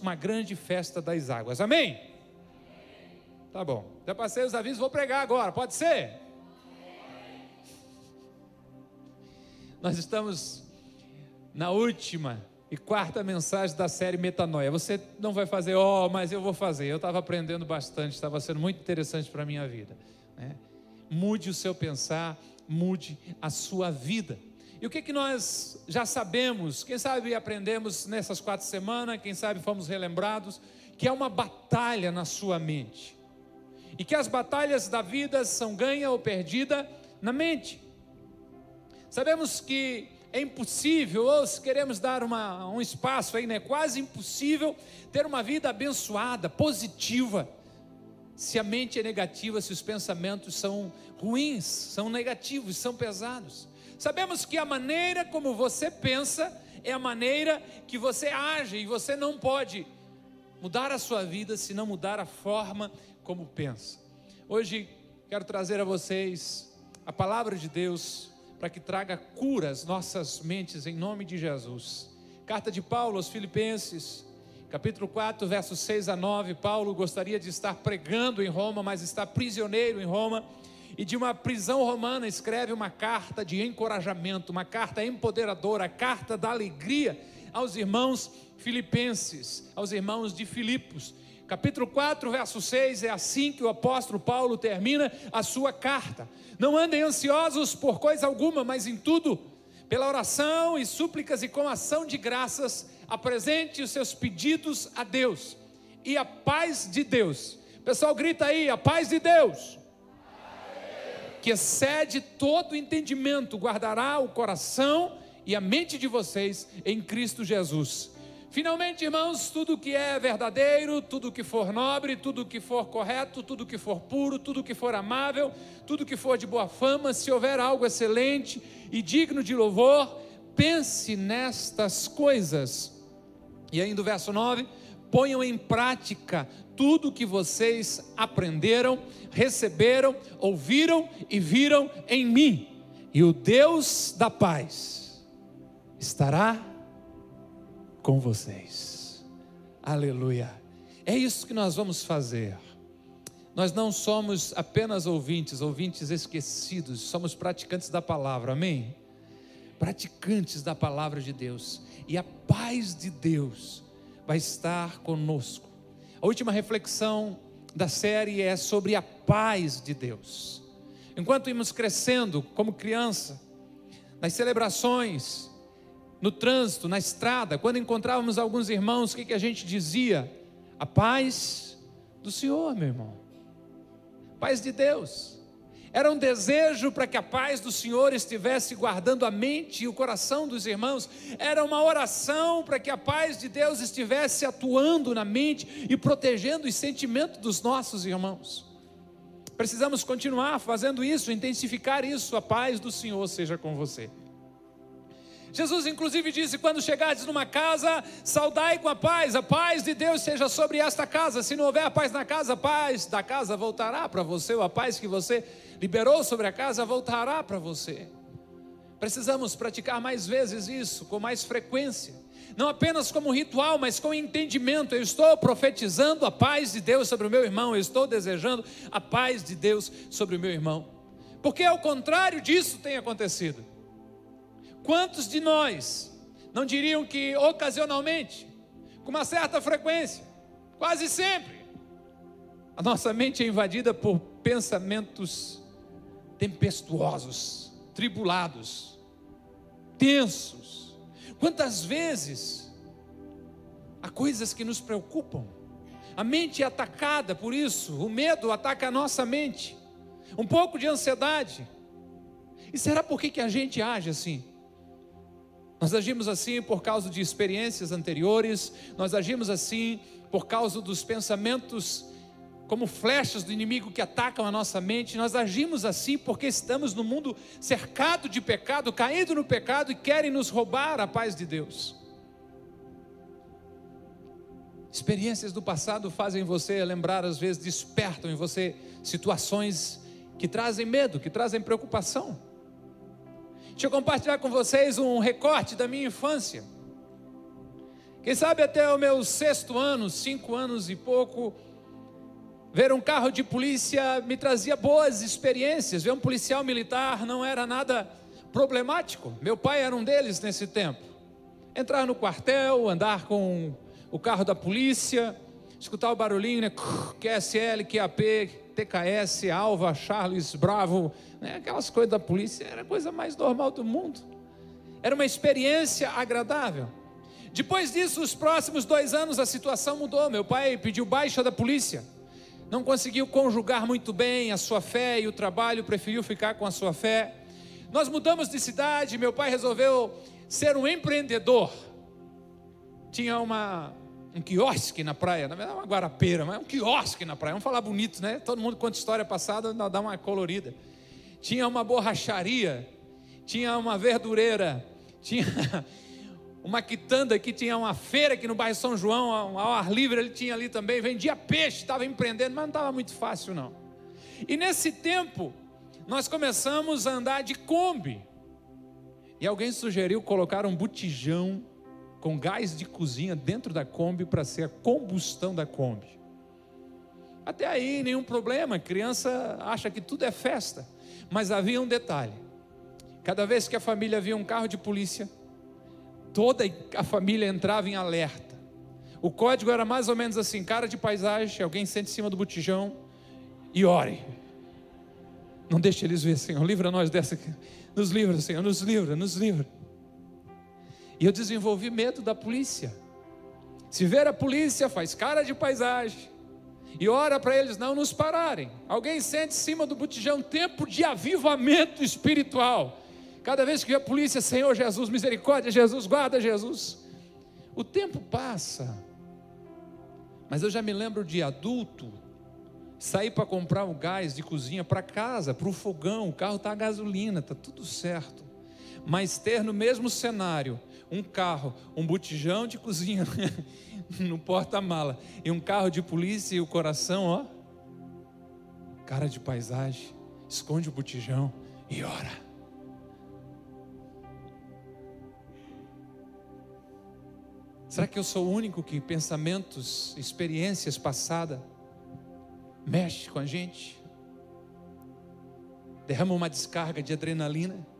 uma grande festa das águas. Amém? Tá bom. Já passei os avisos, vou pregar agora. Pode ser? Nós estamos na última e quarta mensagem da série Metanoia. Você não vai fazer, ó, oh, mas eu vou fazer. Eu estava aprendendo bastante, estava sendo muito interessante para a minha vida. Né? Mude o seu pensar, mude a sua vida. E o que, que nós já sabemos, quem sabe aprendemos nessas quatro semanas, quem sabe fomos relembrados, que é uma batalha na sua mente. E que as batalhas da vida são ganha ou perdida na mente. Sabemos que é impossível, ou se queremos dar uma, um espaço aí, né? Quase impossível ter uma vida abençoada, positiva, se a mente é negativa, se os pensamentos são ruins, são negativos, são pesados. Sabemos que a maneira como você pensa é a maneira que você age, e você não pode mudar a sua vida se não mudar a forma como pensa. Hoje quero trazer a vocês a palavra de Deus para que traga cura às nossas mentes em nome de Jesus. Carta de Paulo aos Filipenses, capítulo 4, versos 6 a 9. Paulo gostaria de estar pregando em Roma, mas está prisioneiro em Roma e de uma prisão romana escreve uma carta de encorajamento, uma carta empoderadora, a carta da alegria aos irmãos filipenses, aos irmãos de Filipos. Capítulo 4, verso 6, é assim que o apóstolo Paulo termina a sua carta. Não andem ansiosos por coisa alguma, mas em tudo, pela oração e súplicas e com ação de graças, apresente os seus pedidos a Deus. E a paz de Deus. Pessoal, grita aí, a paz de Deus que excede todo entendimento, guardará o coração e a mente de vocês em Cristo Jesus. Finalmente, irmãos, tudo que é verdadeiro, tudo que for nobre, tudo que for correto, tudo que for puro, tudo que for amável, tudo que for de boa fama, se houver algo excelente e digno de louvor, pense nestas coisas. E ainda o verso 9: ponham em prática tudo que vocês aprenderam, receberam, ouviram e viram em mim, e o Deus da paz estará com vocês. Aleluia. É isso que nós vamos fazer. Nós não somos apenas ouvintes, ouvintes esquecidos, somos praticantes da palavra, amém? Praticantes da palavra de Deus, e a paz de Deus vai estar conosco a última reflexão da série é sobre a paz de Deus. Enquanto íamos crescendo como criança, nas celebrações, no trânsito, na estrada, quando encontrávamos alguns irmãos, o que, a gente dizia? A paz do Senhor, meu irmão. Paz de Deus. Era um desejo para que a paz do Senhor estivesse guardando a mente e o coração dos irmãos. Era uma oração para que a paz de Deus estivesse atuando na mente e protegendo os sentimentos dos nossos irmãos. Precisamos continuar fazendo isso, intensificar isso. A paz do Senhor seja com você. Jesus, inclusive, disse: quando chegardes numa casa, saudai com a paz, a paz de Deus seja sobre esta casa. Se não houver a paz na casa, a paz da casa voltará para você, ou a paz que você liberou sobre a casa voltará para você. Precisamos praticar mais vezes isso, com mais frequência. Não apenas como ritual, mas com entendimento. Eu estou profetizando a paz de Deus sobre o meu irmão, eu estou desejando a paz de Deus sobre o meu irmão. Porque ao contrário disso tem acontecido. Quantos de nós não diriam que ocasionalmente, com uma certa frequência, quase sempre, a nossa mente é invadida por pensamentos tempestuosos, tribulados, tensos. Quantas vezes há coisas que nos preocupam? A mente é atacada por isso, o medo ataca a nossa mente, um pouco de ansiedade. E será por que, que a gente age assim? Nós agimos assim por causa de experiências anteriores, nós agimos assim por causa dos pensamentos como flechas do inimigo que atacam a nossa mente. Nós agimos assim porque estamos no mundo cercado de pecado, caído no pecado e querem nos roubar a paz de Deus. Experiências do passado fazem você lembrar, às vezes despertam em você situações que trazem medo, que trazem preocupação. Deixa eu compartilhar com vocês um recorte da minha infância. Quem sabe até o meu sexto ano, cinco anos e pouco, ver um carro de polícia me trazia boas experiências. Ver um policial militar não era nada problemático. Meu pai era um deles nesse tempo. Entrar no quartel, andar com o carro da polícia, escutar o barulhinho, né? QSL, QAP, TKS, Alva, Charles, Bravo, né? aquelas coisas da polícia, era a coisa mais normal do mundo. Era uma experiência agradável. Depois disso, os próximos dois anos, a situação mudou. Meu pai pediu baixa da polícia. Não conseguiu conjugar muito bem a sua fé e o trabalho, preferiu ficar com a sua fé. Nós mudamos de cidade, meu pai resolveu ser um empreendedor. Tinha uma, um quiosque na praia, na verdade, uma guarapeira, mas um quiosque na praia. Vamos falar bonito, né? Todo mundo conta história passada, dá uma colorida. Tinha uma borracharia, tinha uma verdureira, tinha uma quitanda que tinha uma feira aqui no bairro São João, ao ar livre, ele tinha ali também, vendia peixe, estava empreendendo, mas não estava muito fácil não. E nesse tempo, nós começamos a andar de Kombi. E alguém sugeriu colocar um botijão com gás de cozinha dentro da Kombi para ser a combustão da Kombi. Até aí nenhum problema, criança acha que tudo é festa. Mas havia um detalhe: cada vez que a família via um carro de polícia, toda a família entrava em alerta. O código era mais ou menos assim: cara de paisagem, alguém sente em cima do botijão e ore. Não deixe eles ver, Senhor, livra nós dessa. Nos livra, Senhor, nos livra, nos livra. E eu desenvolvi medo da polícia. Se ver a polícia, faz cara de paisagem. E ora para eles não nos pararem. Alguém sente em cima do botijão tempo de avivamento espiritual. Cada vez que vê a polícia, Senhor Jesus, misericórdia, Jesus, guarda Jesus. O tempo passa. Mas eu já me lembro de adulto sair para comprar um gás de cozinha para casa, para o fogão, o carro está a gasolina, está tudo certo. Mas ter no mesmo cenário um carro, um botijão de cozinha no porta-mala e um carro de polícia e o coração, ó, cara de paisagem, esconde o botijão e ora. Será que eu sou o único que pensamentos, experiências passadas mexe com a gente? Derrama uma descarga de adrenalina?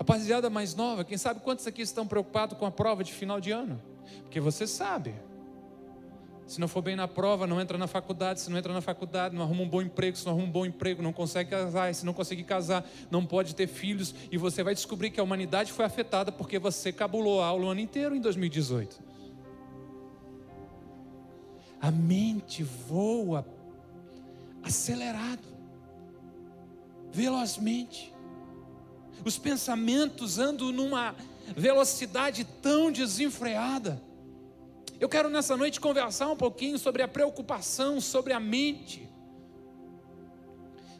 Rapaziada mais nova, quem sabe quantos aqui estão preocupados com a prova de final de ano? Porque você sabe. Se não for bem na prova, não entra na faculdade. Se não entra na faculdade, não arruma um bom emprego. Se não arruma um bom emprego, não consegue casar. E se não conseguir casar, não pode ter filhos. E você vai descobrir que a humanidade foi afetada porque você cabulou a aula o ano inteiro em 2018. A mente voa acelerado, velozmente. Os pensamentos andam numa velocidade tão desenfreada eu quero nessa noite conversar um pouquinho sobre a preocupação, sobre a mente.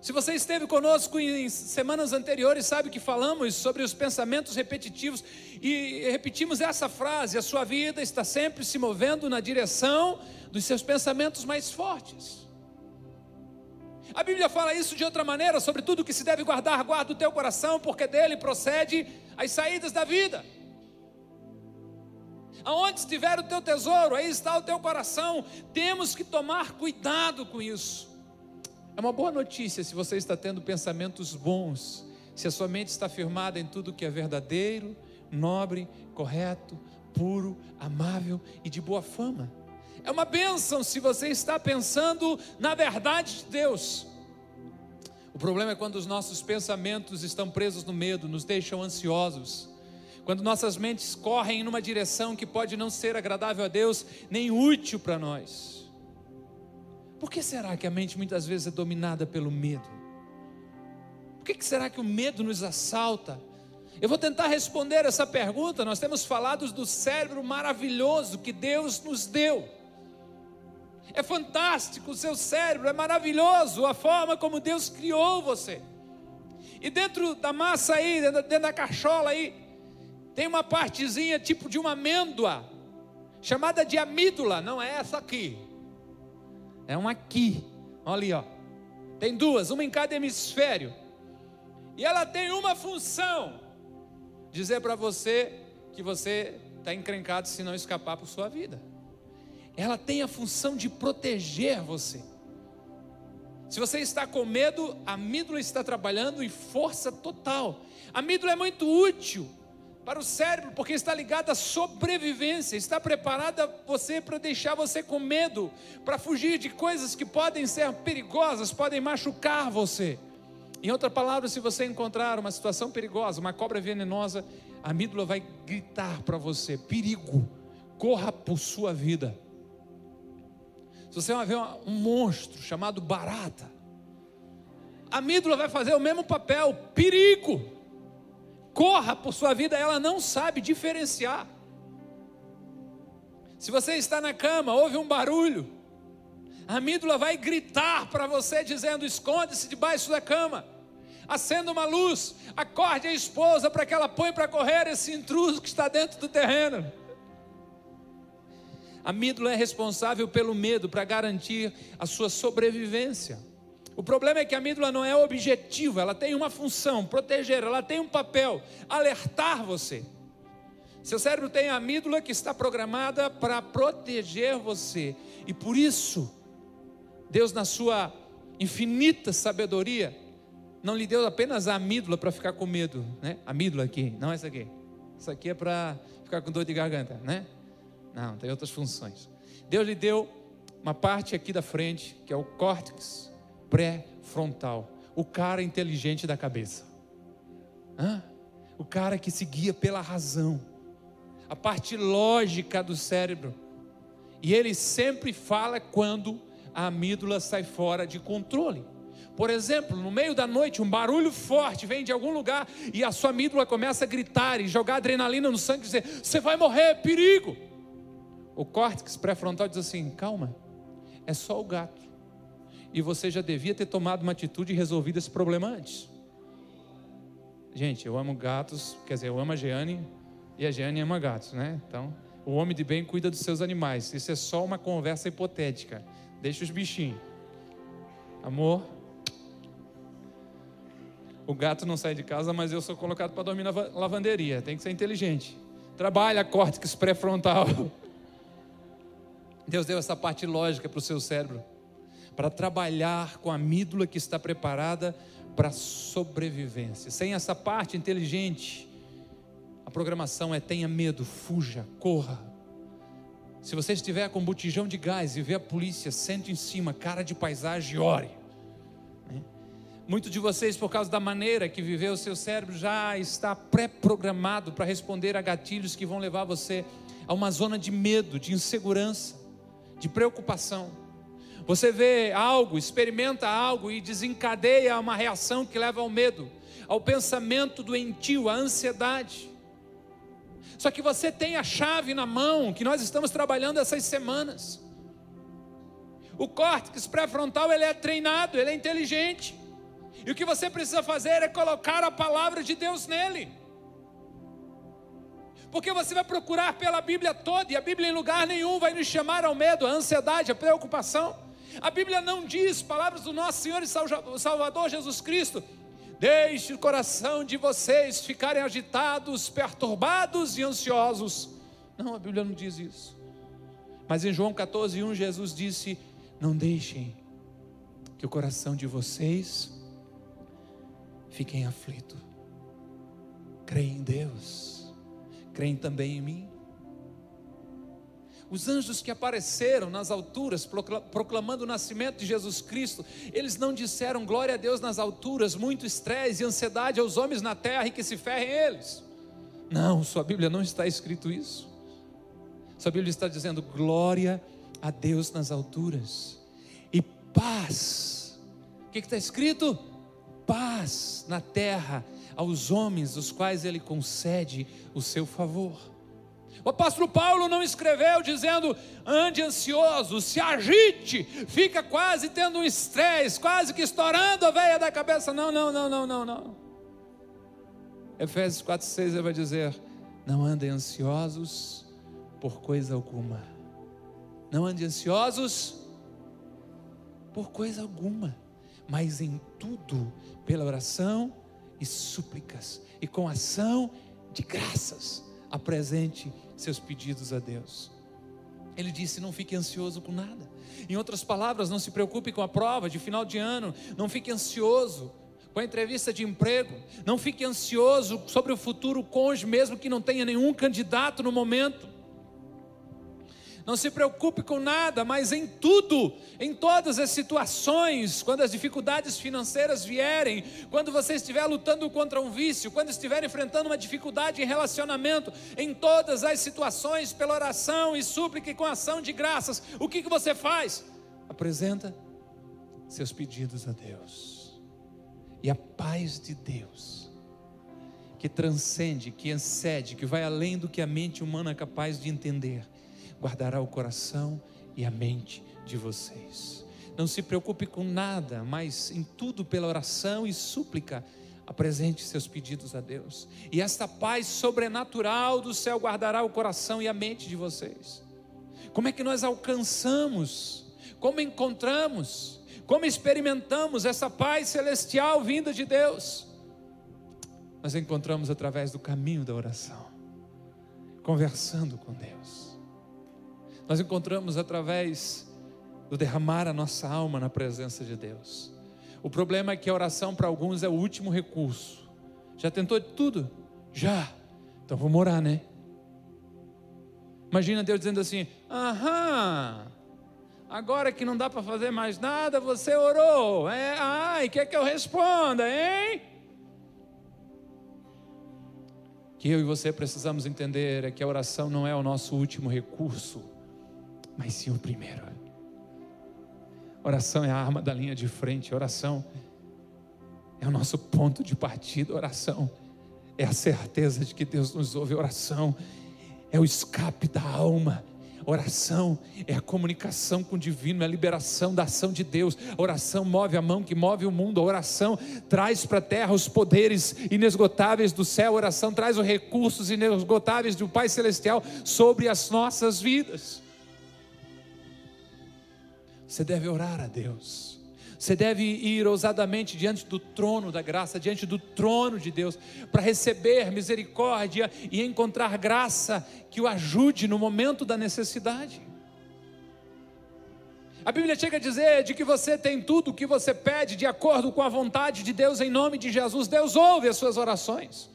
Se você esteve conosco em semanas anteriores, sabe que falamos sobre os pensamentos repetitivos e repetimos essa frase: a sua vida está sempre se movendo na direção dos seus pensamentos mais fortes. A Bíblia fala isso de outra maneira, sobre tudo que se deve guardar, guarda o teu coração, porque dele procede as saídas da vida. Aonde estiver o teu tesouro, aí está o teu coração. Temos que tomar cuidado com isso. É uma boa notícia se você está tendo pensamentos bons, se a sua mente está firmada em tudo que é verdadeiro, nobre, correto, puro, amável e de boa fama. É uma bênção se você está pensando na verdade de Deus. O problema é quando os nossos pensamentos estão presos no medo, nos deixam ansiosos quando nossas mentes correm em uma direção que pode não ser agradável a Deus, nem útil para nós. Por que será que a mente muitas vezes é dominada pelo medo? Por que será que o medo nos assalta? Eu vou tentar responder essa pergunta. Nós temos falado do cérebro maravilhoso que Deus nos deu. É fantástico o seu cérebro, é maravilhoso a forma como Deus criou você. E dentro da massa aí, dentro da cachola aí, tem uma partezinha tipo de uma amêndoa, chamada de amídula, não é essa aqui. É uma aqui. Olha ali, ó. Tem duas, uma em cada hemisfério. E ela tem uma função: dizer para você que você estar encrencado se não escapar por sua vida. Ela tem a função de proteger você. Se você está com medo, a amígdala está trabalhando em força total. A amígdala é muito útil para o cérebro, porque está ligada à sobrevivência, está preparada você para deixar você com medo, para fugir de coisas que podem ser perigosas, podem machucar você. Em outra palavra, se você encontrar uma situação perigosa, uma cobra venenosa, a amígdala vai gritar para você: perigo, corra por sua vida. Se você vai ver um monstro chamado barata, a amígdala vai fazer o mesmo papel, perigo. Corra por sua vida, ela não sabe diferenciar. Se você está na cama, ouve um barulho, a amígdala vai gritar para você dizendo: esconde-se debaixo da cama. Acenda uma luz, acorde a esposa para que ela ponha para correr esse intruso que está dentro do terreno. A amígdala é responsável pelo medo para garantir a sua sobrevivência. O problema é que a amígdala não é objetiva, ela tem uma função, proteger, ela tem um papel, alertar você. Seu cérebro tem a amígdala que está programada para proteger você. E por isso, Deus, na sua infinita sabedoria, não lhe deu apenas a amígdala para ficar com medo, né? Amígdala aqui, não essa aqui. Essa aqui é para ficar com dor de garganta, né? Não, tem outras funções. Deus lhe deu uma parte aqui da frente, que é o córtex pré-frontal, o cara inteligente da cabeça. Hã? O cara que se guia pela razão, a parte lógica do cérebro. E ele sempre fala quando a amígdala sai fora de controle. Por exemplo, no meio da noite, um barulho forte vem de algum lugar e a sua amígdala começa a gritar e jogar adrenalina no sangue e dizer: Você vai morrer, perigo. O córtex pré-frontal diz assim: calma, é só o gato. E você já devia ter tomado uma atitude e resolvido esse problema antes. Gente, eu amo gatos, quer dizer, eu amo a Jeane e a Jeane ama gatos, né? Então, o homem de bem cuida dos seus animais. Isso é só uma conversa hipotética. Deixa os bichinhos. Amor. O gato não sai de casa, mas eu sou colocado para dormir na lavanderia. Tem que ser inteligente. Trabalha córtex pré-frontal. Deus deu essa parte lógica para o seu cérebro, para trabalhar com a amígdala que está preparada para sobrevivência. Sem essa parte inteligente, a programação é tenha medo, fuja, corra. Se você estiver com um botijão de gás e ver a polícia, sente em cima, cara de paisagem, ore. Né? Muitos de vocês, por causa da maneira que viveu o seu cérebro, já está pré-programado para responder a gatilhos que vão levar você a uma zona de medo, de insegurança de preocupação. Você vê algo, experimenta algo e desencadeia uma reação que leva ao medo, ao pensamento doentio, à ansiedade. Só que você tem a chave na mão que nós estamos trabalhando essas semanas. O córtex pré-frontal ele é treinado, ele é inteligente. E o que você precisa fazer é colocar a palavra de Deus nele porque você vai procurar pela Bíblia toda, e a Bíblia em lugar nenhum vai nos chamar ao medo, à ansiedade, à preocupação. A Bíblia não diz, palavras do nosso Senhor e Salvador Jesus Cristo, deixe o coração de vocês ficarem agitados, perturbados e ansiosos. Não, a Bíblia não diz isso. Mas em João 14, 1, Jesus disse: Não deixem que o coração de vocês fiquem aflito. Creia em Deus creem também em mim. Os anjos que apareceram nas alturas, proclamando o nascimento de Jesus Cristo, eles não disseram glória a Deus nas alturas, muito estresse e ansiedade aos homens na terra e que se ferrem eles. Não, sua Bíblia não está escrito isso. Sua Bíblia está dizendo glória a Deus nas alturas e paz. O que está escrito? Paz na terra aos homens os quais ele concede o seu favor. O apóstolo Paulo não escreveu dizendo, ande ansioso, se agite, fica quase tendo um estresse, quase que estourando a veia da cabeça. Não, não, não, não, não, não. Efésios 4,6 ele vai dizer: não andem ansiosos por coisa alguma. Não andem ansiosos por coisa alguma, mas em tudo, pela oração e súplicas, e com ação de graças, apresente seus pedidos a Deus. Ele disse: não fique ansioso com nada. Em outras palavras, não se preocupe com a prova de final de ano, não fique ansioso com a entrevista de emprego, não fique ansioso sobre o futuro cônjuge, mesmo que não tenha nenhum candidato no momento. Não se preocupe com nada, mas em tudo, em todas as situações, quando as dificuldades financeiras vierem, quando você estiver lutando contra um vício, quando estiver enfrentando uma dificuldade em relacionamento, em todas as situações, pela oração e súplica e com ação de graças, o que, que você faz? Apresenta seus pedidos a Deus. E a paz de Deus, que transcende, que excede, que vai além do que a mente humana é capaz de entender guardará o coração e a mente de vocês. Não se preocupe com nada, mas em tudo pela oração e súplica, apresente seus pedidos a Deus. E esta paz sobrenatural do céu guardará o coração e a mente de vocês. Como é que nós alcançamos? Como encontramos? Como experimentamos essa paz celestial vinda de Deus? Nós encontramos através do caminho da oração, conversando com Deus nós encontramos através do derramar a nossa alma na presença de Deus. O problema é que a oração para alguns é o último recurso. Já tentou de tudo? Já. Então vamos orar, né? Imagina Deus dizendo assim: Aham, agora que não dá para fazer mais nada, você orou. É, ai, quer que eu responda, hein? Que eu e você precisamos entender é que a oração não é o nosso último recurso mas sim o primeiro. Oração é a arma da linha de frente, oração é o nosso ponto de partida, oração é a certeza de que Deus nos ouve, oração é o escape da alma. Oração é a comunicação com o divino, é a liberação da ação de Deus. Oração move a mão que move o mundo. Oração traz para a terra os poderes inesgotáveis do céu. Oração traz os recursos inesgotáveis do Pai Celestial sobre as nossas vidas. Você deve orar a Deus. Você deve ir ousadamente diante do trono da graça, diante do trono de Deus, para receber misericórdia e encontrar graça que o ajude no momento da necessidade. A Bíblia chega a dizer de que você tem tudo o que você pede de acordo com a vontade de Deus em nome de Jesus. Deus ouve as suas orações.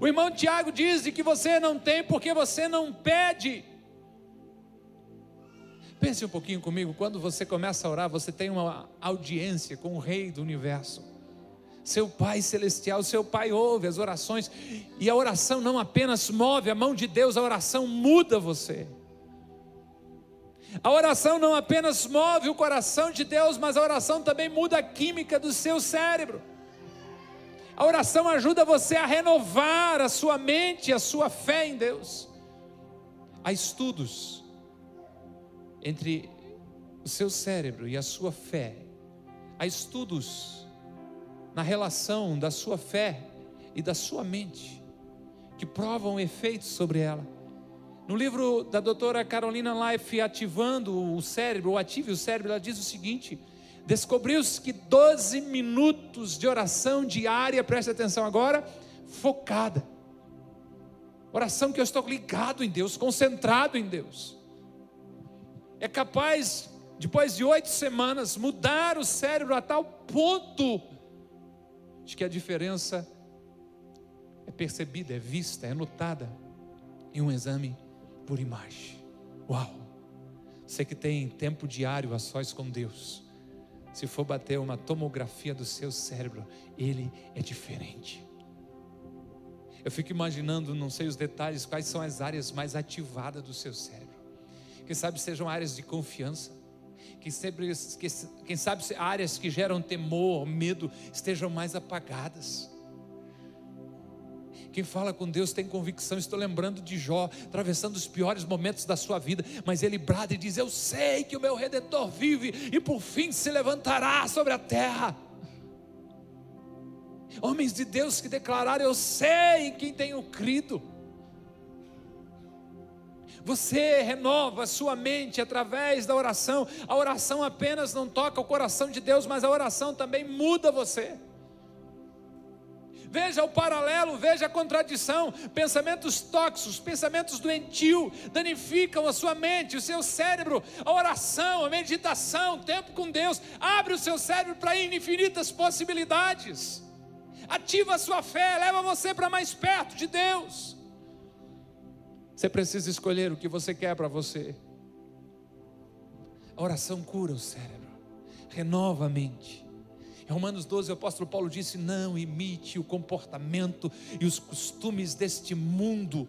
O irmão Tiago diz que você não tem porque você não pede. Pense um pouquinho comigo, quando você começa a orar, você tem uma audiência com o Rei do universo. Seu Pai celestial, seu Pai ouve as orações, e a oração não apenas move a mão de Deus, a oração muda você. A oração não apenas move o coração de Deus, mas a oração também muda a química do seu cérebro. A oração ajuda você a renovar a sua mente, a sua fé em Deus. Há estudos entre o seu cérebro e a sua fé. Há estudos na relação da sua fé e da sua mente que provam efeitos sobre ela. No livro da doutora Carolina Life, Ativando o Cérebro, ou Ative o Cérebro, ela diz o seguinte: descobriu-se que 12 minutos de oração diária, preste atenção agora, focada. Oração que eu estou ligado em Deus, concentrado em Deus é capaz, depois de oito semanas, mudar o cérebro a tal ponto de que a diferença é percebida, é vista, é notada em um exame por imagem. Uau! Você que tem tempo diário a sós com Deus, se for bater uma tomografia do seu cérebro, ele é diferente. Eu fico imaginando, não sei os detalhes, quais são as áreas mais ativadas do seu cérebro. Quem sabe sejam áreas de confiança. Quem, sempre, quem sabe áreas que geram temor, medo, estejam mais apagadas. Quem fala com Deus tem convicção. Estou lembrando de Jó, atravessando os piores momentos da sua vida, mas ele brada e diz: Eu sei que o meu redentor vive e por fim se levantará sobre a terra. Homens de Deus que declararam: Eu sei em quem tenho crido. Você renova sua mente através da oração. A oração apenas não toca o coração de Deus, mas a oração também muda você. Veja o paralelo, veja a contradição. Pensamentos tóxicos, pensamentos doentios danificam a sua mente, o seu cérebro. A oração, a meditação, o tempo com Deus abre o seu cérebro para infinitas possibilidades. Ativa a sua fé, leva você para mais perto de Deus. Você precisa escolher o que você quer para você. A oração cura o cérebro, renova a mente. Em Romanos 12, o apóstolo Paulo disse: Não imite o comportamento e os costumes deste mundo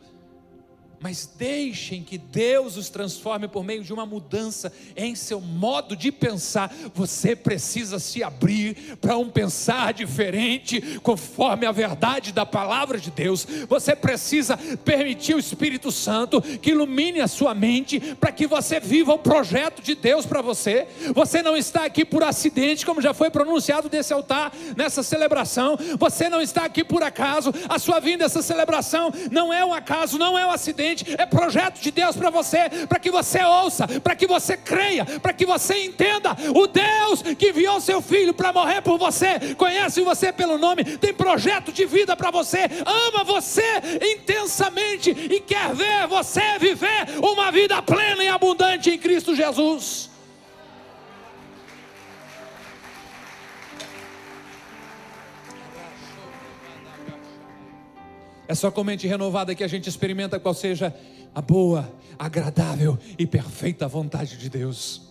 mas deixem que Deus os transforme por meio de uma mudança em seu modo de pensar. Você precisa se abrir para um pensar diferente, conforme a verdade da palavra de Deus. Você precisa permitir o Espírito Santo que ilumine a sua mente para que você viva o projeto de Deus para você. Você não está aqui por acidente, como já foi pronunciado desse altar nessa celebração. Você não está aqui por acaso. A sua vinda essa celebração não é um acaso, não é um acidente é projeto de Deus para você, para que você ouça, para que você creia, para que você entenda. O Deus que enviou seu filho para morrer por você, conhece você pelo nome, tem projeto de vida para você, ama você intensamente e quer ver você viver uma vida plena e abundante em Cristo Jesus. É só com mente renovada que a gente experimenta qual seja a boa, agradável e perfeita vontade de Deus.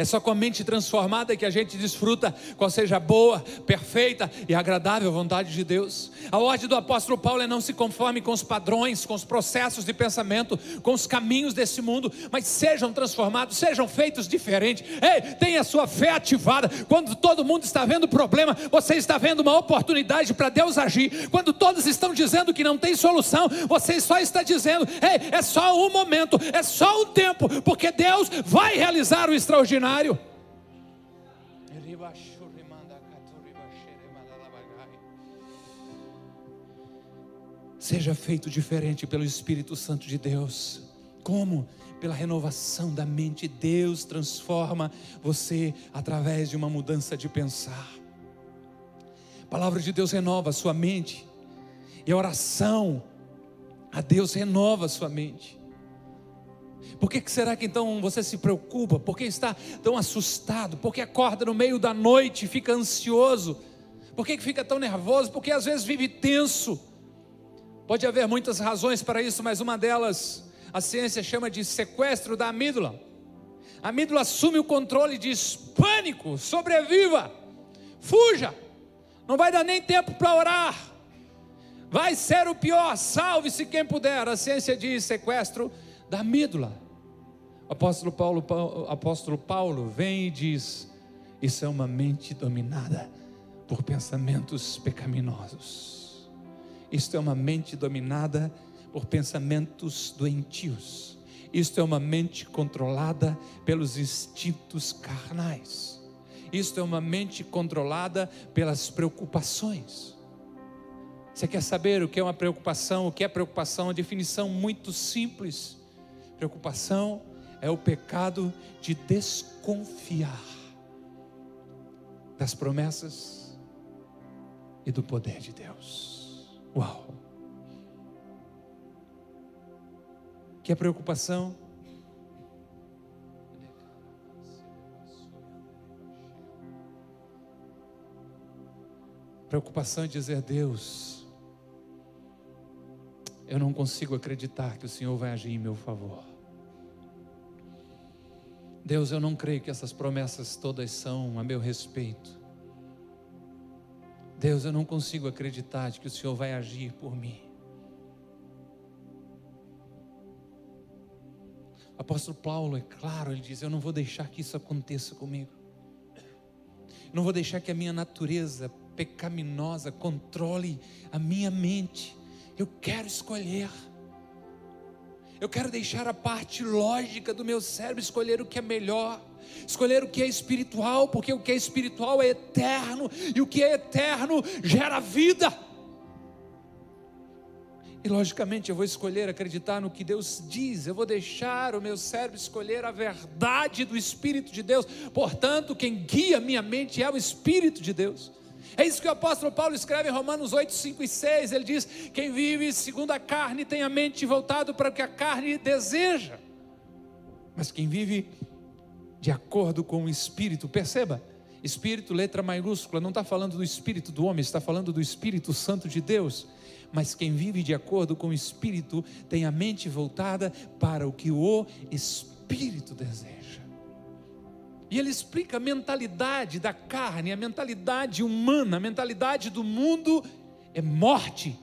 É só com a mente transformada que a gente desfruta qual seja a boa, perfeita e agradável vontade de Deus. A ordem do apóstolo Paulo é não se conforme com os padrões, com os processos de pensamento, com os caminhos desse mundo, mas sejam transformados, sejam feitos diferentes. Ei, tenha sua fé ativada. Quando todo mundo está vendo problema, você está vendo uma oportunidade para Deus agir. Quando todos estão dizendo que não tem solução, você só está dizendo: ei, é só um momento, é só um tempo, porque Deus vai realizar o extraordinário Seja feito diferente pelo Espírito Santo de Deus. Como? Pela renovação da mente. Deus transforma você através de uma mudança de pensar. A palavra de Deus renova a sua mente. E a oração a Deus renova a sua mente. Por que será que então você se preocupa? Por que está tão assustado? Por que acorda no meio da noite e fica ansioso? Por que fica tão nervoso? Porque às vezes vive tenso. Pode haver muitas razões para isso, mas uma delas a ciência chama de sequestro da amígdala. A amígdala assume o controle e diz: pânico, sobreviva, fuja, não vai dar nem tempo para orar, vai ser o pior, salve-se quem puder. A ciência diz sequestro da amígdala. Apóstolo Paulo, apóstolo Paulo vem e diz: Isso é uma mente dominada por pensamentos pecaminosos. Isto é uma mente dominada por pensamentos doentios. Isto é uma mente controlada pelos instintos carnais. Isto é uma mente controlada pelas preocupações. Você quer saber o que é uma preocupação? O que é preocupação? Uma definição muito simples Preocupação é o pecado de desconfiar das promessas e do poder de Deus. Uau! Que é preocupação? Preocupação é dizer, Deus, eu não consigo acreditar que o Senhor vai agir em meu favor. Deus, eu não creio que essas promessas todas são a meu respeito. Deus, eu não consigo acreditar de que o Senhor vai agir por mim. Apóstolo Paulo, é claro, ele diz: Eu não vou deixar que isso aconteça comigo. Não vou deixar que a minha natureza pecaminosa controle a minha mente. Eu quero escolher. Eu quero deixar a parte lógica do meu cérebro escolher o que é melhor, escolher o que é espiritual, porque o que é espiritual é eterno e o que é eterno gera vida. E logicamente eu vou escolher acreditar no que Deus diz, eu vou deixar o meu cérebro escolher a verdade do Espírito de Deus. Portanto, quem guia minha mente é o Espírito de Deus. É isso que o apóstolo Paulo escreve em Romanos 8, 5 e 6. Ele diz: Quem vive segundo a carne tem a mente voltado para o que a carne deseja. Mas quem vive de acordo com o Espírito, perceba, Espírito, letra maiúscula, não está falando do Espírito do homem, está falando do Espírito Santo de Deus. Mas quem vive de acordo com o Espírito tem a mente voltada para o que o Espírito deseja. E ele explica a mentalidade da carne, a mentalidade humana, a mentalidade do mundo é morte,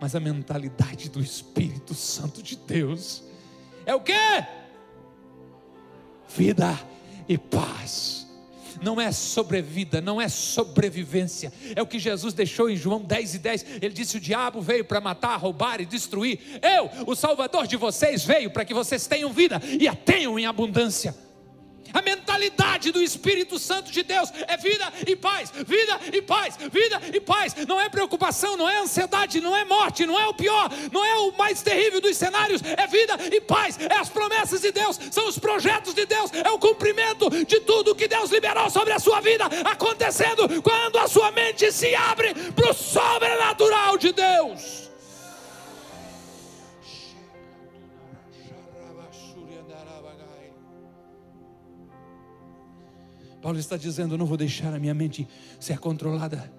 mas a mentalidade do Espírito Santo de Deus é o quê? Vida e paz não é sobrevida, não é sobrevivência. É o que Jesus deixou em João 10 e 10. Ele disse: O diabo veio para matar, roubar e destruir. Eu, o Salvador de vocês, veio para que vocês tenham vida e a tenham em abundância. A mentalidade do Espírito Santo de Deus é vida e paz, vida e paz, vida e paz. Não é preocupação, não é ansiedade, não é morte, não é o pior, não é o mais terrível dos cenários. É vida e paz, é as promessas de Deus, são os projetos de Deus, é o cumprimento de tudo que Deus liberou sobre a sua vida acontecendo quando a sua mente se abre para o sobrenatural de Deus. Paulo está dizendo: Eu não vou deixar a minha mente ser controlada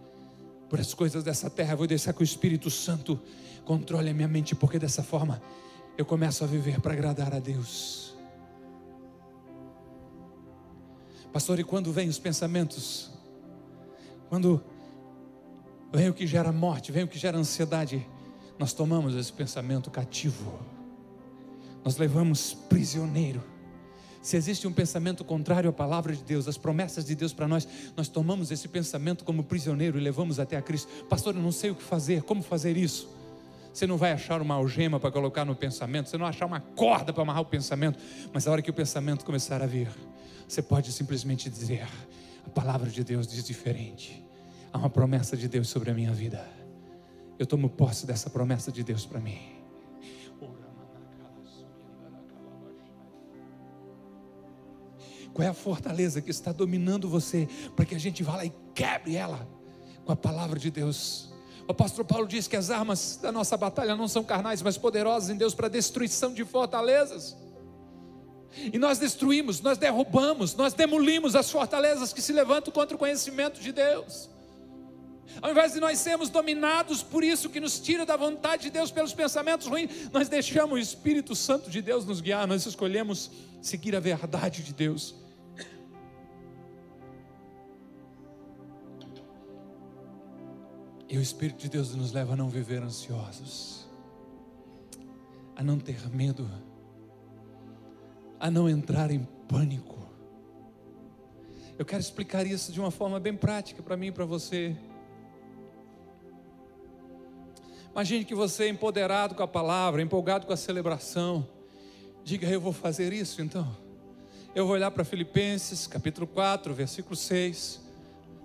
por as coisas dessa terra, vou deixar que o Espírito Santo controle a minha mente, porque dessa forma eu começo a viver para agradar a Deus. Pastor, e quando vem os pensamentos? Quando vem o que gera morte, vem o que gera ansiedade, nós tomamos esse pensamento cativo, nós levamos prisioneiro se existe um pensamento contrário à palavra de Deus, às promessas de Deus para nós, nós tomamos esse pensamento como prisioneiro e levamos até a Cristo. Pastor, eu não sei o que fazer, como fazer isso? Você não vai achar uma algema para colocar no pensamento, você não vai achar uma corda para amarrar o pensamento, mas a hora que o pensamento começar a vir, você pode simplesmente dizer: a palavra de Deus diz diferente. Há uma promessa de Deus sobre a minha vida. Eu tomo posse dessa promessa de Deus para mim. Qual é a fortaleza que está dominando você para que a gente vá lá e quebre ela com a palavra de Deus? O apóstolo Paulo diz que as armas da nossa batalha não são carnais, mas poderosas em Deus para destruição de fortalezas. E nós destruímos, nós derrubamos, nós demolimos as fortalezas que se levantam contra o conhecimento de Deus. Ao invés de nós sermos dominados por isso que nos tira da vontade de Deus pelos pensamentos ruins, nós deixamos o Espírito Santo de Deus nos guiar, nós escolhemos seguir a verdade de Deus. E o Espírito de Deus nos leva a não viver ansiosos, a não ter medo, a não entrar em pânico. Eu quero explicar isso de uma forma bem prática para mim e para você. Imagine que você é empoderado com a palavra, empolgado com a celebração. Diga, eu vou fazer isso então. Eu vou olhar para Filipenses, capítulo 4, versículo 6.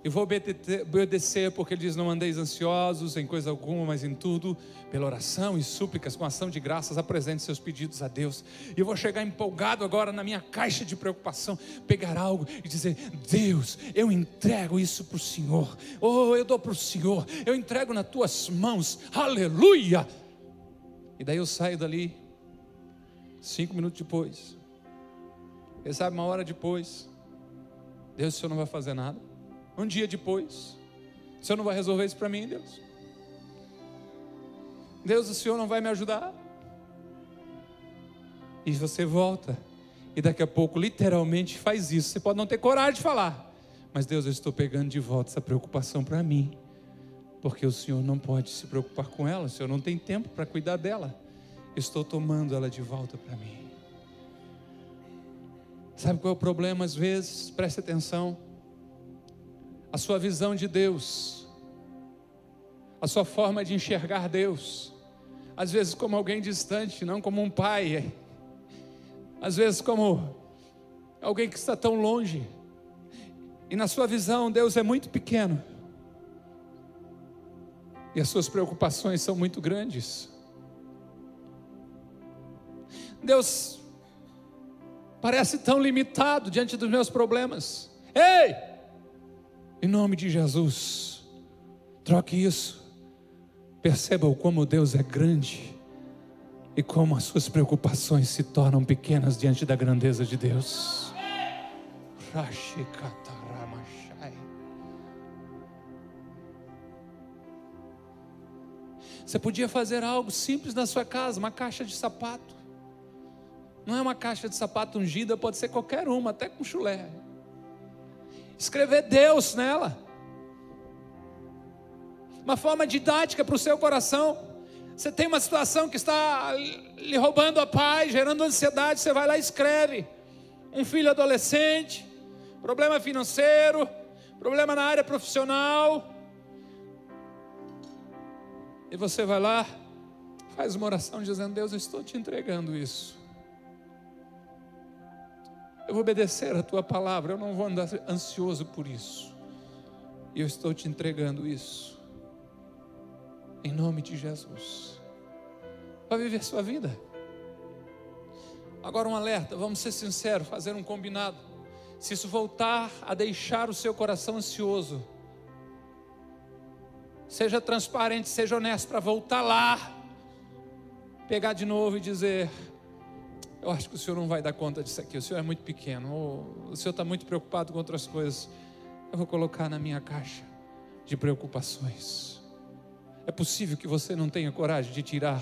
E vou obedecer, porque ele diz: Não andeis ansiosos em coisa alguma, mas em tudo, pela oração e súplicas, com ação de graças, apresente seus pedidos a Deus. E eu vou chegar empolgado agora na minha caixa de preocupação, pegar algo e dizer: Deus, eu entrego isso para o Senhor. Oh, eu dou para o Senhor, eu entrego nas tuas mãos. Aleluia! E daí eu saio dali, cinco minutos depois. Quem sabe uma hora depois. Deus, o Senhor não vai fazer nada. Um dia depois, o Senhor não vai resolver isso para mim, Deus? Deus, o Senhor não vai me ajudar? E você volta, e daqui a pouco, literalmente, faz isso. Você pode não ter coragem de falar, mas Deus, eu estou pegando de volta essa preocupação para mim, porque o Senhor não pode se preocupar com ela, o Senhor não tem tempo para cuidar dela. Estou tomando ela de volta para mim. Sabe qual é o problema às vezes? Preste atenção a sua visão de Deus, a sua forma de enxergar Deus, às vezes como alguém distante, não como um pai, às vezes como alguém que está tão longe, e na sua visão Deus é muito pequeno, e as suas preocupações são muito grandes. Deus parece tão limitado diante dos meus problemas. Ei! Em nome de Jesus, troque isso. Perceba como Deus é grande e como as suas preocupações se tornam pequenas diante da grandeza de Deus. Você podia fazer algo simples na sua casa, uma caixa de sapato. Não é uma caixa de sapato ungida, pode ser qualquer uma, até com chulé. Escrever Deus nela. Uma forma didática para o seu coração. Você tem uma situação que está lhe roubando a paz, gerando ansiedade, você vai lá e escreve. Um filho adolescente, problema financeiro, problema na área profissional. E você vai lá, faz uma oração dizendo: Deus, eu estou te entregando isso. Eu vou obedecer a tua palavra, eu não vou andar ansioso por isso. E eu estou te entregando isso. Em nome de Jesus. Vai viver sua vida. Agora um alerta, vamos ser sinceros, fazer um combinado. Se isso voltar a deixar o seu coração ansioso, seja transparente, seja honesto para voltar lá, pegar de novo e dizer: eu acho que o senhor não vai dar conta disso aqui, o senhor é muito pequeno, o senhor está muito preocupado com outras coisas. Eu vou colocar na minha caixa de preocupações. É possível que você não tenha coragem de tirar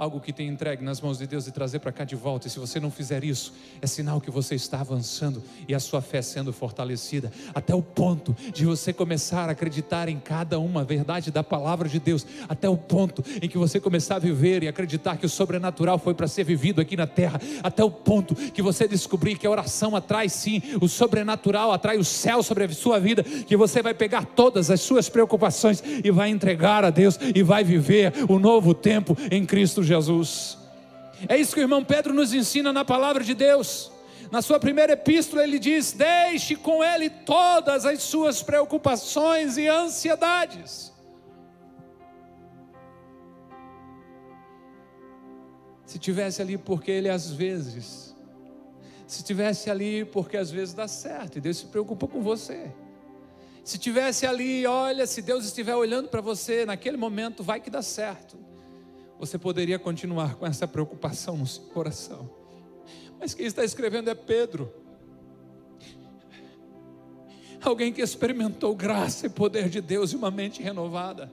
algo que tem entregue nas mãos de Deus e trazer para cá de volta. E se você não fizer isso, é sinal que você está avançando e a sua fé sendo fortalecida, até o ponto de você começar a acreditar em cada uma verdade da palavra de Deus, até o ponto em que você começar a viver e acreditar que o sobrenatural foi para ser vivido aqui na terra, até o ponto que você descobrir que a oração atrai sim o sobrenatural, atrai o céu sobre a sua vida, que você vai pegar todas as suas preocupações e vai entregar a Deus e vai viver o novo tempo em Cristo Jesus. Jesus. É isso que o irmão Pedro nos ensina na palavra de Deus. Na sua primeira epístola, ele diz: Deixe com ele todas as suas preocupações e ansiedades. Se tivesse ali porque ele às vezes, se tivesse ali porque às vezes dá certo e Deus se preocupa com você. Se tivesse ali, olha, se Deus estiver olhando para você naquele momento, vai que dá certo você poderia continuar com essa preocupação no seu coração. Mas quem está escrevendo é Pedro. Alguém que experimentou graça e poder de Deus e uma mente renovada.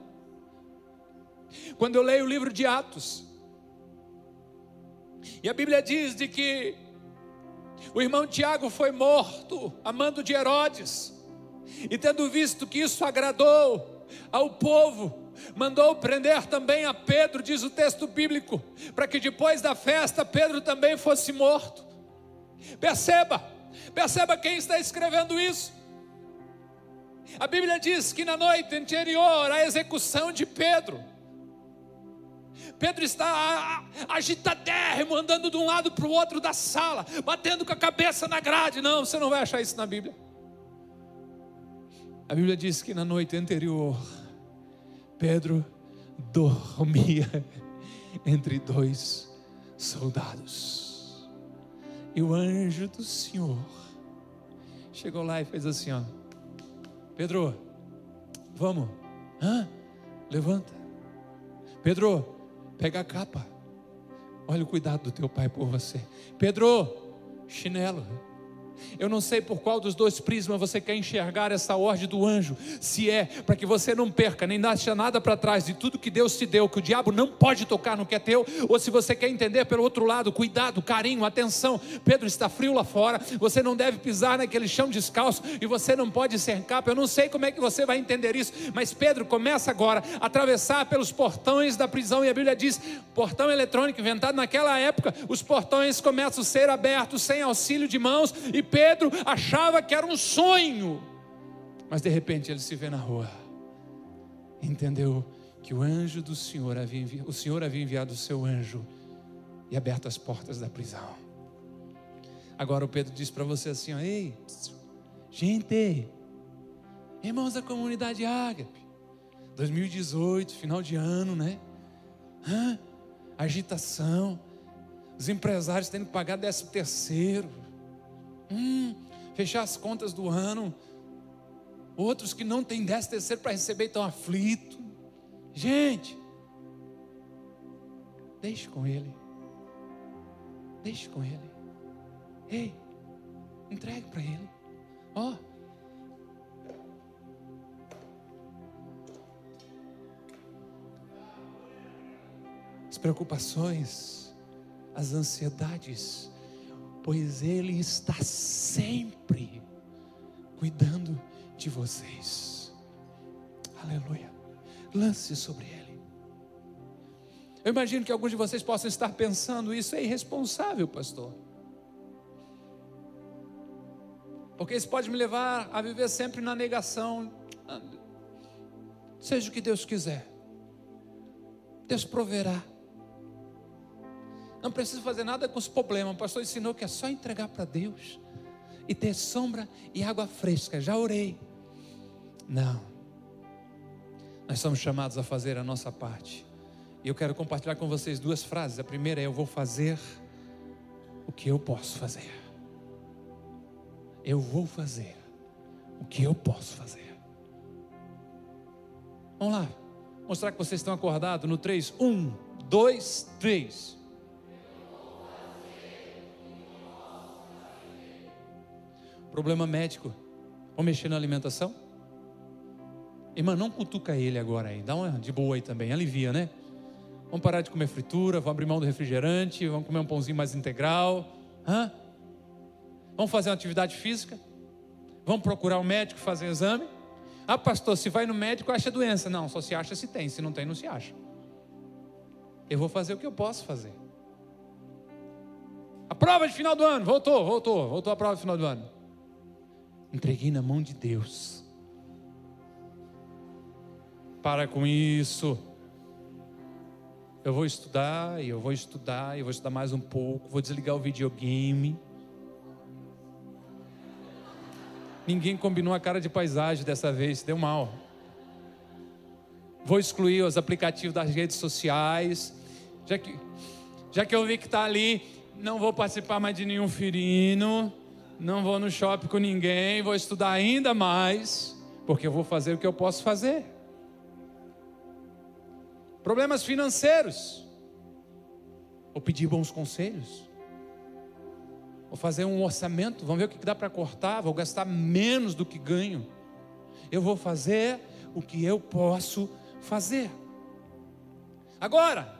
Quando eu leio o livro de Atos, e a Bíblia diz de que o irmão Tiago foi morto a mando de Herodes, e tendo visto que isso agradou ao povo, mandou prender também a Pedro, diz o texto bíblico, para que depois da festa Pedro também fosse morto. Perceba, perceba quem está escrevendo isso. A Bíblia diz que na noite anterior à execução de Pedro, Pedro está agitadérrimo, andando de um lado para o outro da sala, batendo com a cabeça na grade. Não, você não vai achar isso na Bíblia. A Bíblia diz que na noite anterior, Pedro dormia entre dois soldados. E o anjo do Senhor chegou lá e fez assim: ó, Pedro, vamos, Hã? levanta. Pedro, pega a capa. Olha o cuidado do teu pai por você. Pedro, chinelo. Eu não sei por qual dos dois prismas você quer enxergar essa ordem do anjo. Se é para que você não perca, nem deixe nada para trás de tudo que Deus te deu, que o diabo não pode tocar no que é teu, ou se você quer entender pelo outro lado, cuidado, carinho, atenção. Pedro está frio lá fora, você não deve pisar naquele chão descalço e você não pode ser capa. Eu não sei como é que você vai entender isso, mas Pedro começa agora a atravessar pelos portões da prisão e a Bíblia diz: portão eletrônico inventado naquela época, os portões começam a ser abertos sem auxílio de mãos e Pedro achava que era um sonho, mas de repente ele se vê na rua, entendeu que o anjo do Senhor havia enviado, o Senhor havia enviado o seu anjo e aberto as portas da prisão. Agora o Pedro diz para você assim: ei, gente, irmãos da comunidade Ágape, 2018, final de ano, né? Hã? Agitação, os empresários tendo que pagar décimo terceiro Hum, fechar as contas do ano. outros que não têm décimo terceiro para receber estão aflitos. Gente, deixe com Ele. Deixe com Ele. Ei, entregue para Ele. Ó. Oh. As preocupações, as ansiedades, pois Ele está sempre cuidando de vocês. Aleluia. Lance sobre Ele. Eu imagino que alguns de vocês possam estar pensando: isso é irresponsável, pastor. Porque isso pode me levar a viver sempre na negação. Seja o que Deus quiser, Deus proverá. Não preciso fazer nada com os problemas. O pastor ensinou que é só entregar para Deus e ter sombra e água fresca. Já orei. Não. Nós somos chamados a fazer a nossa parte. E eu quero compartilhar com vocês duas frases. A primeira é: Eu vou fazer o que eu posso fazer. Eu vou fazer o que eu posso fazer. Vamos lá. Mostrar que vocês estão acordados no 3. 1, 2, 3. Problema médico. Vamos mexer na alimentação? Irmã, não cutuca ele agora aí. Dá uma de boa aí também. Alivia, né? Vamos parar de comer fritura, vamos abrir mão do refrigerante, vamos comer um pãozinho mais integral. Hã? Vamos fazer uma atividade física? Vamos procurar um médico fazer exame? Ah, pastor, se vai no médico, acha doença. Não, só se acha se tem. Se não tem, não se acha. Eu vou fazer o que eu posso fazer. A prova de final do ano, voltou, voltou, voltou a prova de final do ano. Entreguei na mão de Deus. Para com isso. Eu vou estudar, eu vou estudar, eu vou estudar mais um pouco. Vou desligar o videogame. Ninguém combinou a cara de paisagem dessa vez, deu mal. Vou excluir os aplicativos das redes sociais. Já que, já que eu vi que está ali, não vou participar mais de nenhum firino não vou no shopping com ninguém, vou estudar ainda mais, porque eu vou fazer o que eu posso fazer. Problemas financeiros. Vou pedir bons conselhos. Vou fazer um orçamento, vamos ver o que dá para cortar, vou gastar menos do que ganho. Eu vou fazer o que eu posso fazer. Agora,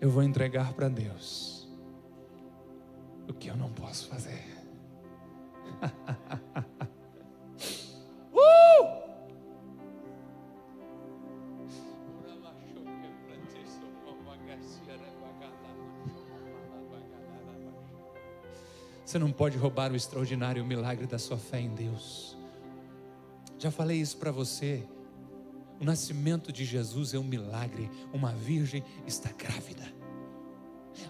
eu vou entregar para Deus o que eu não posso fazer. uh! Você não pode roubar o extraordinário milagre da sua fé em Deus. Já falei isso para você. O nascimento de Jesus é um milagre. Uma virgem está grávida.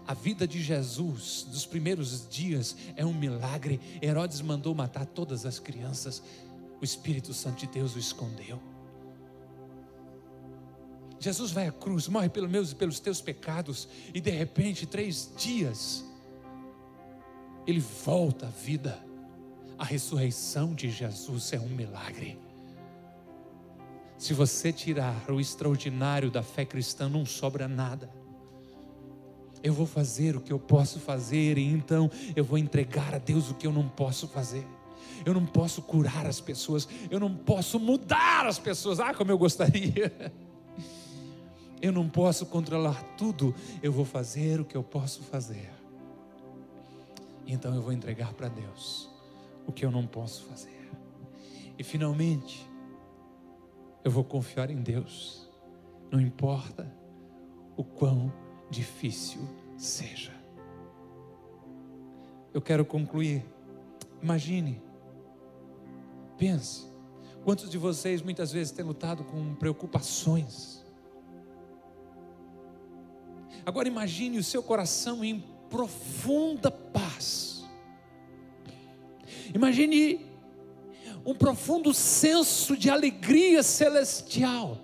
A vida de Jesus, dos primeiros dias, é um milagre. Herodes mandou matar todas as crianças. O Espírito Santo de Deus o escondeu. Jesus vai à cruz, morre pelos meus e pelos teus pecados, e de repente, três dias, ele volta à vida. A ressurreição de Jesus é um milagre. Se você tirar o extraordinário da fé cristã, não sobra nada. Eu vou fazer o que eu posso fazer, e então eu vou entregar a Deus o que eu não posso fazer. Eu não posso curar as pessoas, eu não posso mudar as pessoas, ah, como eu gostaria. Eu não posso controlar tudo, eu vou fazer o que eu posso fazer. Então eu vou entregar para Deus o que eu não posso fazer. E finalmente, eu vou confiar em Deus, não importa o quão difícil seja. Eu quero concluir. Imagine, pense, quantos de vocês muitas vezes têm lutado com preocupações? Agora imagine o seu coração em profunda paz. Imagine um profundo senso de alegria celestial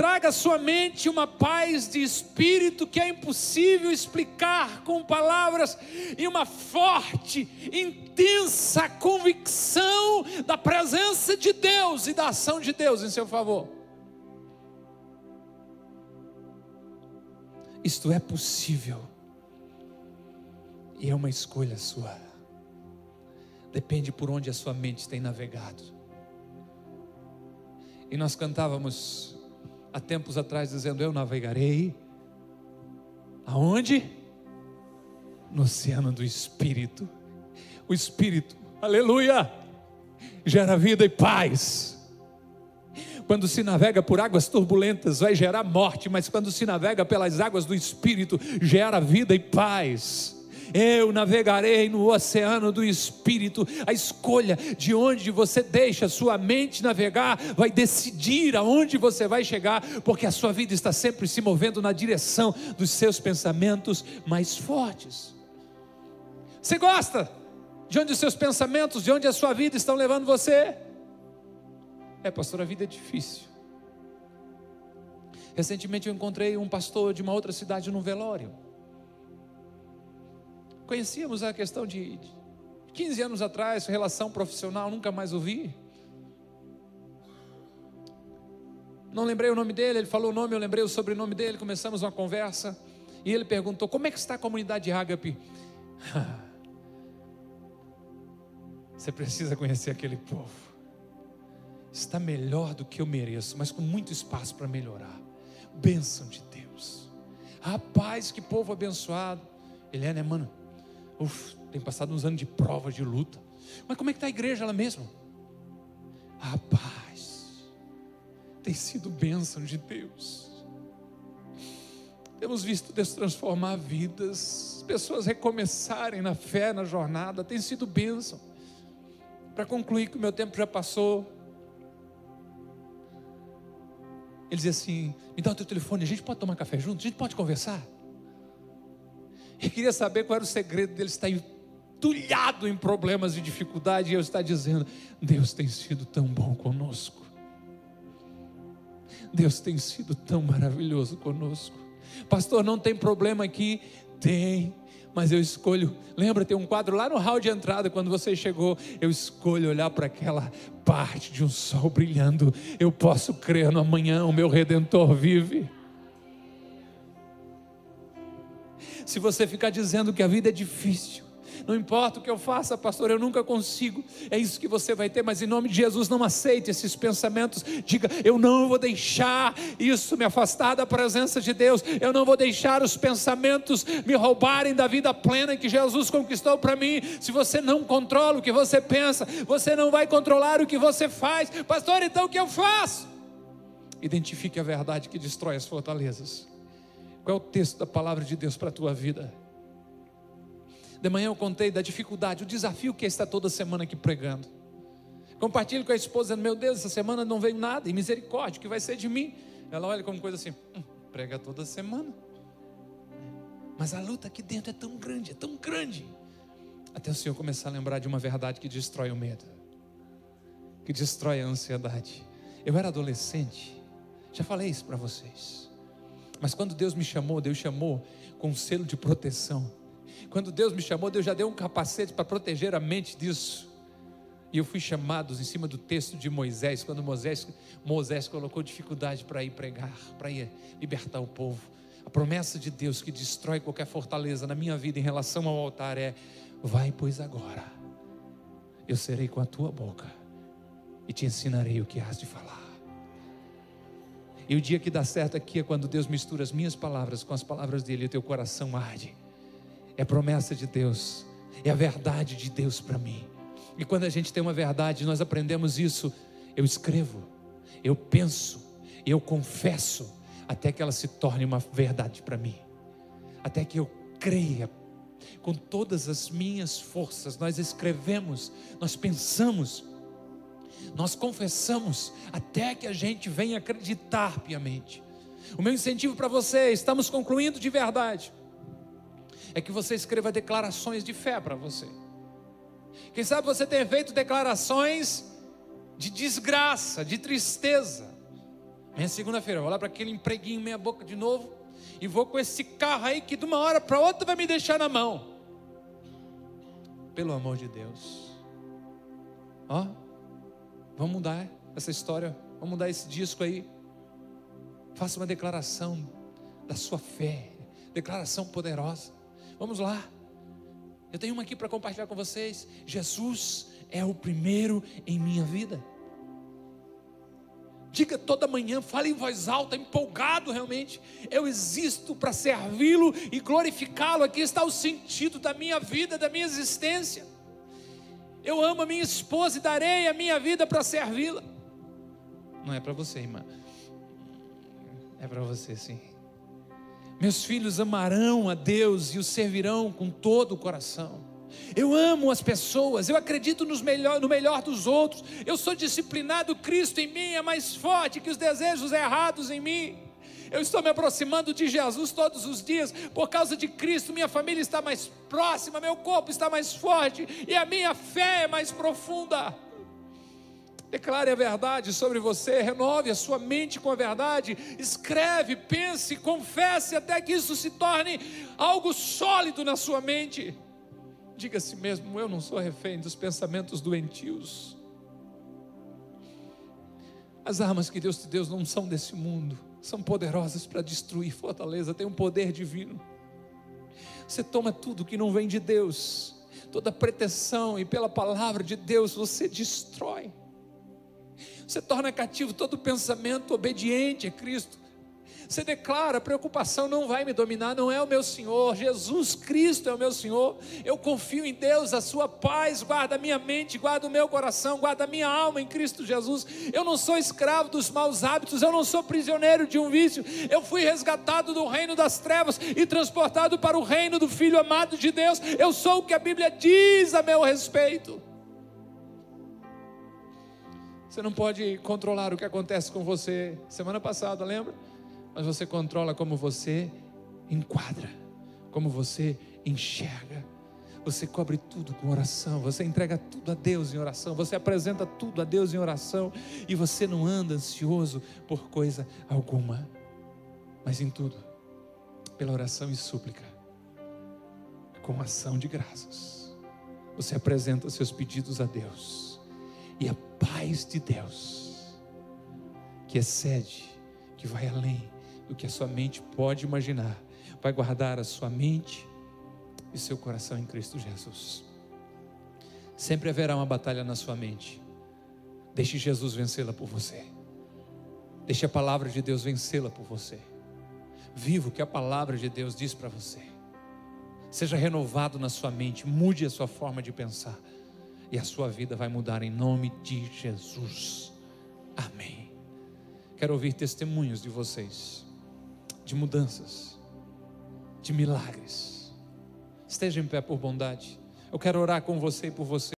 traga à sua mente uma paz de espírito que é impossível explicar com palavras e uma forte, intensa convicção da presença de Deus e da ação de Deus em seu favor. Isto é possível e é uma escolha sua. Depende por onde a sua mente tem navegado. E nós cantávamos há tempos atrás dizendo: Eu navegarei. Aonde? No oceano do Espírito. O Espírito, aleluia, gera vida e paz. Quando se navega por águas turbulentas, vai gerar morte, mas quando se navega pelas águas do Espírito, gera vida e paz eu navegarei no oceano do Espírito. A escolha de onde você deixa sua mente navegar vai decidir aonde você vai chegar, porque a sua vida está sempre se movendo na direção dos seus pensamentos mais fortes. Você gosta de onde os seus pensamentos, de onde a sua vida estão levando você? É, pastor, a vida é difícil. Recentemente eu encontrei um pastor de uma outra cidade no velório. Conhecíamos a questão de 15 anos atrás, relação profissional, nunca mais ouvi. Não lembrei o nome dele, ele falou o nome, eu lembrei o sobrenome dele, começamos uma conversa. E ele perguntou: Como é que está a comunidade Ágape? Você precisa conhecer aquele povo. Está melhor do que eu mereço, mas com muito espaço para melhorar. Bênção de Deus. Rapaz, que povo abençoado. Ele é, mano? Uf, tem passado uns anos de prova, de luta. Mas como é que está a igreja lá mesmo? Rapaz, tem sido bênção de Deus. Temos visto Deus transformar vidas, pessoas recomeçarem na fé, na jornada, tem sido bênção. Para concluir que o meu tempo já passou, ele dizia assim: me dá o teu telefone, a gente pode tomar café junto, a gente pode conversar. E queria saber qual era o segredo dele estar entulhado em problemas e dificuldades, e eu estar dizendo: Deus tem sido tão bom conosco. Deus tem sido tão maravilhoso conosco. Pastor, não tem problema aqui? Tem, mas eu escolho. Lembra, tem um quadro lá no hall de entrada, quando você chegou. Eu escolho olhar para aquela parte de um sol brilhando. Eu posso crer no amanhã, o meu redentor vive. Se você ficar dizendo que a vida é difícil, não importa o que eu faça, pastor, eu nunca consigo. É isso que você vai ter, mas em nome de Jesus, não aceite esses pensamentos. Diga, eu não vou deixar isso me afastar da presença de Deus. Eu não vou deixar os pensamentos me roubarem da vida plena que Jesus conquistou para mim. Se você não controla o que você pensa, você não vai controlar o que você faz. Pastor, então o que eu faço? Identifique a verdade que destrói as fortalezas. Qual é o texto da palavra de Deus para a tua vida? De manhã eu contei da dificuldade, o desafio que é toda semana aqui pregando. Compartilho com a esposa, meu Deus, essa semana não veio nada, e misericórdia, o que vai ser de mim? Ela olha como coisa assim, hum, prega toda semana. Mas a luta aqui dentro é tão grande, é tão grande. Até o Senhor começar a lembrar de uma verdade que destrói o medo, que destrói a ansiedade. Eu era adolescente, já falei isso para vocês. Mas quando Deus me chamou, Deus chamou com um selo de proteção. Quando Deus me chamou, Deus já deu um capacete para proteger a mente disso. E eu fui chamado em cima do texto de Moisés, quando Moisés, Moisés colocou dificuldade para ir pregar, para ir libertar o povo. A promessa de Deus que destrói qualquer fortaleza na minha vida em relação ao altar é: vai, pois agora, eu serei com a tua boca e te ensinarei o que has de falar. E o dia que dá certo aqui é quando Deus mistura as minhas palavras com as palavras dele e o teu coração arde. É promessa de Deus, é a verdade de Deus para mim. E quando a gente tem uma verdade, nós aprendemos isso. Eu escrevo, eu penso, eu confesso, até que ela se torne uma verdade para mim. Até que eu creia com todas as minhas forças. Nós escrevemos, nós pensamos, nós confessamos até que a gente venha acreditar piamente. O meu incentivo para você, estamos concluindo de verdade, é que você escreva declarações de fé para você. Quem sabe você tem feito declarações de desgraça, de tristeza. Minha segunda-feira, eu vou lá para aquele empreguinho meia boca de novo e vou com esse carro aí que de uma hora para outra vai me deixar na mão. Pelo amor de Deus. Ó, vamos mudar essa história, vamos mudar esse disco aí. Faça uma declaração da sua fé, declaração poderosa. Vamos lá. Eu tenho uma aqui para compartilhar com vocês. Jesus é o primeiro em minha vida. Diga toda manhã, fale em voz alta, empolgado realmente. Eu existo para servi-lo e glorificá-lo. Aqui está o sentido da minha vida, da minha existência. Eu amo a minha esposa e darei a minha vida para servi-la. Não é para você, irmã. É para você, sim. Meus filhos amarão a Deus e o servirão com todo o coração. Eu amo as pessoas, eu acredito melhor, no melhor dos outros. Eu sou disciplinado, Cristo em mim é mais forte que os desejos errados em mim. Eu estou me aproximando de Jesus todos os dias, por causa de Cristo, minha família está mais próxima, meu corpo está mais forte e a minha fé é mais profunda. Declare a verdade sobre você, renove a sua mente com a verdade, escreve, pense, confesse até que isso se torne algo sólido na sua mente. Diga a si mesmo: eu não sou refém dos pensamentos doentios. As armas que Deus te deu não são desse mundo, são poderosas para destruir fortaleza, tem um poder divino. Você toma tudo que não vem de Deus, toda pretensão, e pela palavra de Deus você destrói. Você torna cativo todo pensamento obediente a Cristo. Você declara: preocupação não vai me dominar, não é o meu Senhor, Jesus Cristo é o meu Senhor. Eu confio em Deus, a sua paz guarda a minha mente, guarda o meu coração, guarda a minha alma em Cristo Jesus. Eu não sou escravo dos maus hábitos, eu não sou prisioneiro de um vício. Eu fui resgatado do reino das trevas e transportado para o reino do Filho amado de Deus. Eu sou o que a Bíblia diz a meu respeito. Você não pode controlar o que acontece com você. Semana passada, lembra? Mas você controla como você enquadra, como você enxerga. Você cobre tudo com oração, você entrega tudo a Deus em oração, você apresenta tudo a Deus em oração e você não anda ansioso por coisa alguma, mas em tudo, pela oração e súplica, com ação de graças. Você apresenta seus pedidos a Deus e a paz de Deus, que excede, que vai além do que a sua mente pode imaginar. Vai guardar a sua mente e seu coração em Cristo Jesus. Sempre haverá uma batalha na sua mente. Deixe Jesus vencê-la por você. Deixe a palavra de Deus vencê-la por você. Viva o que a palavra de Deus diz para você. Seja renovado na sua mente, mude a sua forma de pensar. E a sua vida vai mudar em nome de Jesus. Amém. Quero ouvir testemunhos de vocês de mudanças, de milagres. Esteja em pé por bondade. Eu quero orar com você e por você.